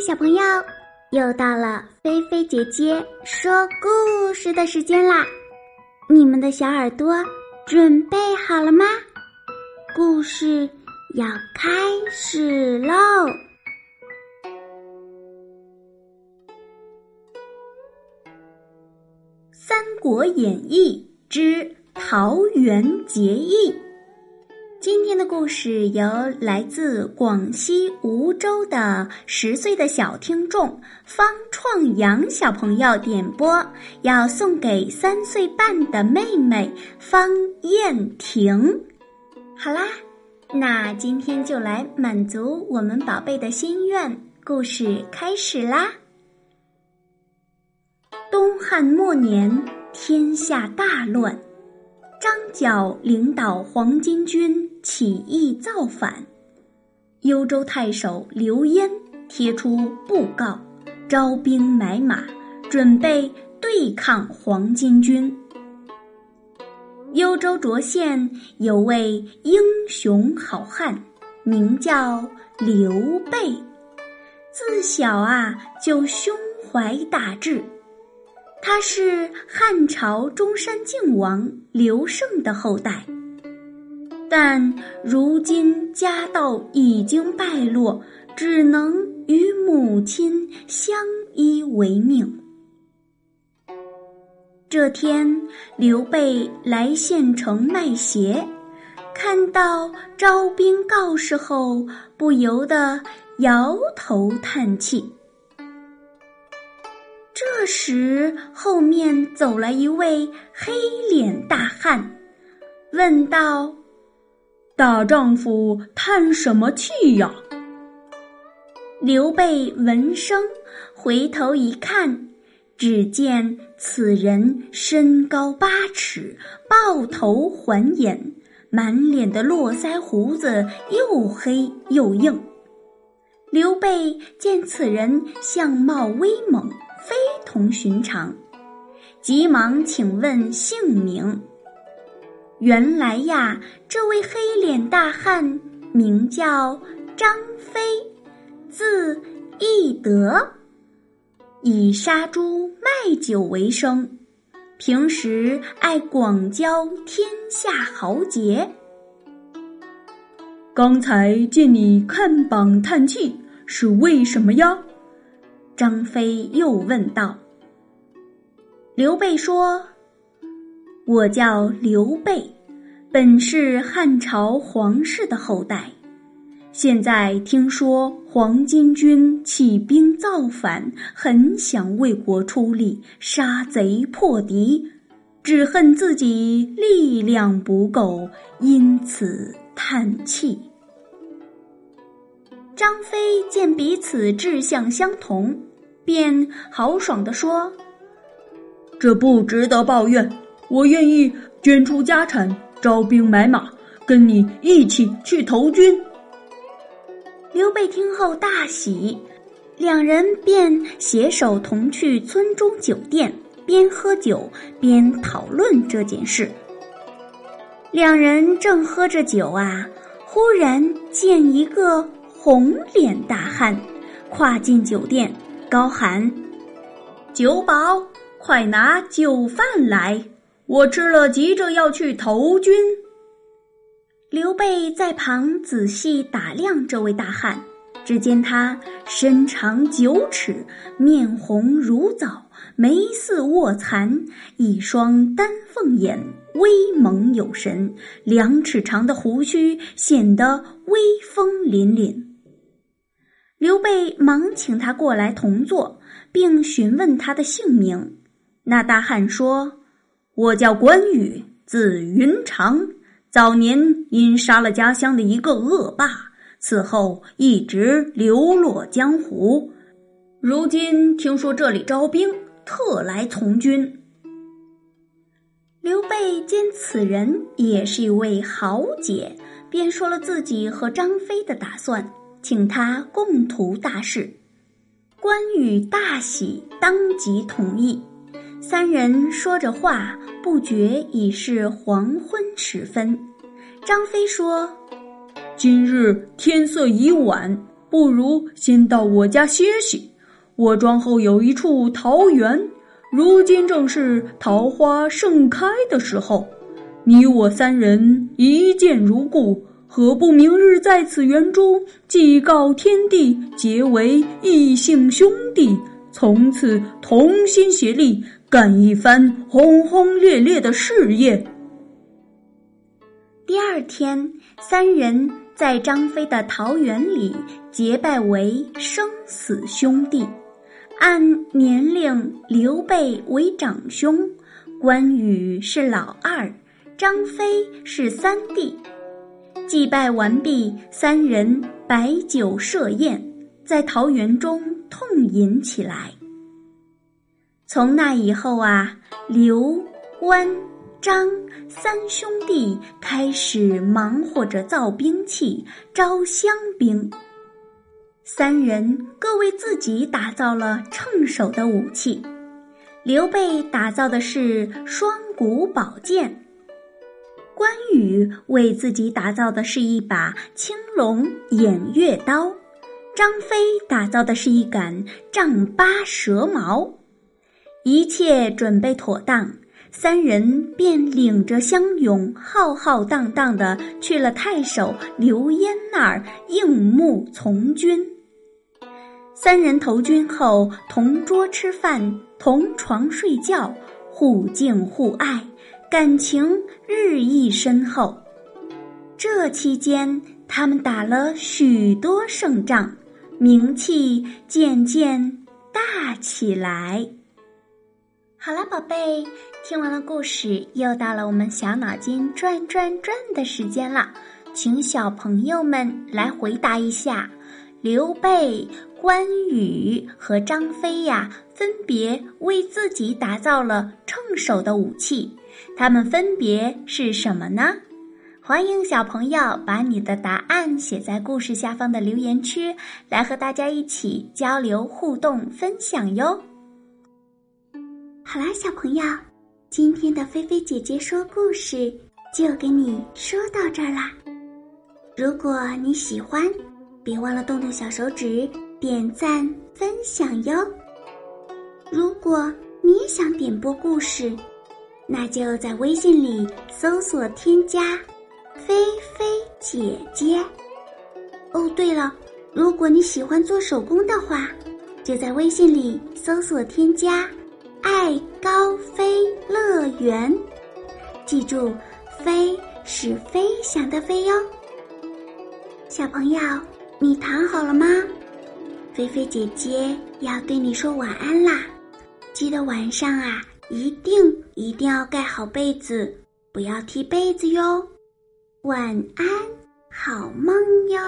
小朋友，又到了菲菲姐姐说故事的时间啦！你们的小耳朵准备好了吗？故事要开始喽！《三国演义之桃园结义》。今天的故事由来自广西梧州的十岁的小听众方创阳小朋友点播，要送给三岁半的妹妹方燕婷。好啦，那今天就来满足我们宝贝的心愿，故事开始啦！东汉末年，天下大乱。张角领导黄巾军起义造反，幽州太守刘焉贴出布告，招兵买马，准备对抗黄巾军。幽州涿县有位英雄好汉，名叫刘备，自小啊就胸怀大志。他是汉朝中山靖王刘胜的后代，但如今家道已经败落，只能与母亲相依为命。这天，刘备来县城卖鞋，看到招兵告示后，不由得摇头叹气。时，后面走来一位黑脸大汉，问道：“大丈夫叹什么气呀？”刘备闻声回头一看，只见此人身高八尺，豹头环眼，满脸的络腮胡子又黑又硬。刘备见此人相貌威猛。非同寻常，急忙请问姓名。原来呀，这位黑脸大汉名叫张飞，字翼德，以杀猪卖酒为生，平时爱广交天下豪杰。刚才见你看榜叹气，是为什么呀？张飞又问道：“刘备说，我叫刘备，本是汉朝皇室的后代。现在听说黄巾军起兵造反，很想为国出力，杀贼破敌，只恨自己力量不够，因此叹气。”张飞见彼此志向相同。便豪爽地说：“这不值得抱怨，我愿意捐出家产，招兵买马，跟你一起去投军。”刘备听后大喜，两人便携手同去村中酒店，边喝酒边讨论这件事。两人正喝着酒啊，忽然见一个红脸大汉跨进酒店。高喊：“酒保，快拿酒饭来！我吃了，急着要去投军。”刘备在旁仔细打量这位大汉，只见他身长九尺，面红如枣，眉似卧蚕，一双丹凤眼威猛有神，两尺长的胡须显得威风凛凛。刘备忙请他过来同坐，并询问他的姓名。那大汉说：“我叫关羽，字云长。早年因杀了家乡的一个恶霸，此后一直流落江湖。如今听说这里招兵，特来从军。”刘备见此人也是一位豪杰，便说了自己和张飞的打算。请他共图大事，关羽大喜，当即同意。三人说着话，不觉已是黄昏时分。张飞说：“今日天色已晚，不如先到我家歇息。我庄后有一处桃园，如今正是桃花盛开的时候。你我三人一见如故，何不明日在此园中祭告天地，结为异姓兄弟，从此同心协力，干一番轰轰烈烈的事业？第二天，三人在张飞的桃园里结拜为生死兄弟。按年龄，刘备为长兄，关羽是老二，张飞是三弟。祭拜完毕，三人摆酒设宴，在桃园中痛饮起来。从那以后啊，刘关张三兄弟开始忙活着造兵器、招乡兵。三人各为自己打造了称手的武器。刘备打造的是双股宝剑，关羽为自己打造的是一把青龙偃月刀，张飞打造的是一杆丈八蛇矛。一切准备妥当，三人便领着乡勇，浩浩荡荡的去了太守刘焉那儿应募从军。三人投军后，同桌吃饭，同床睡觉，互敬互爱，感情日益深厚。这期间，他们打了许多胜仗，名气渐渐大起来。好了，宝贝，听完了故事，又到了我们小脑筋转转转的时间了，请小朋友们来回答一下。刘备、关羽和张飞呀，分别为自己打造了称手的武器，它们分别是什么呢？欢迎小朋友把你的答案写在故事下方的留言区，来和大家一起交流互动分享哟。好啦，小朋友，今天的菲菲姐姐说故事就给你说到这儿啦。如果你喜欢，别忘了动动小手指点赞分享哟！如果你也想点播故事，那就在微信里搜索添加“菲菲姐姐”。哦，对了，如果你喜欢做手工的话，就在微信里搜索添加“爱高飞乐园”。记住，“飞”是飞翔的“飞”哟，小朋友。你躺好了吗？菲菲姐姐要对你说晚安啦！记得晚上啊，一定一定要盖好被子，不要踢被子哟。晚安，好梦哟。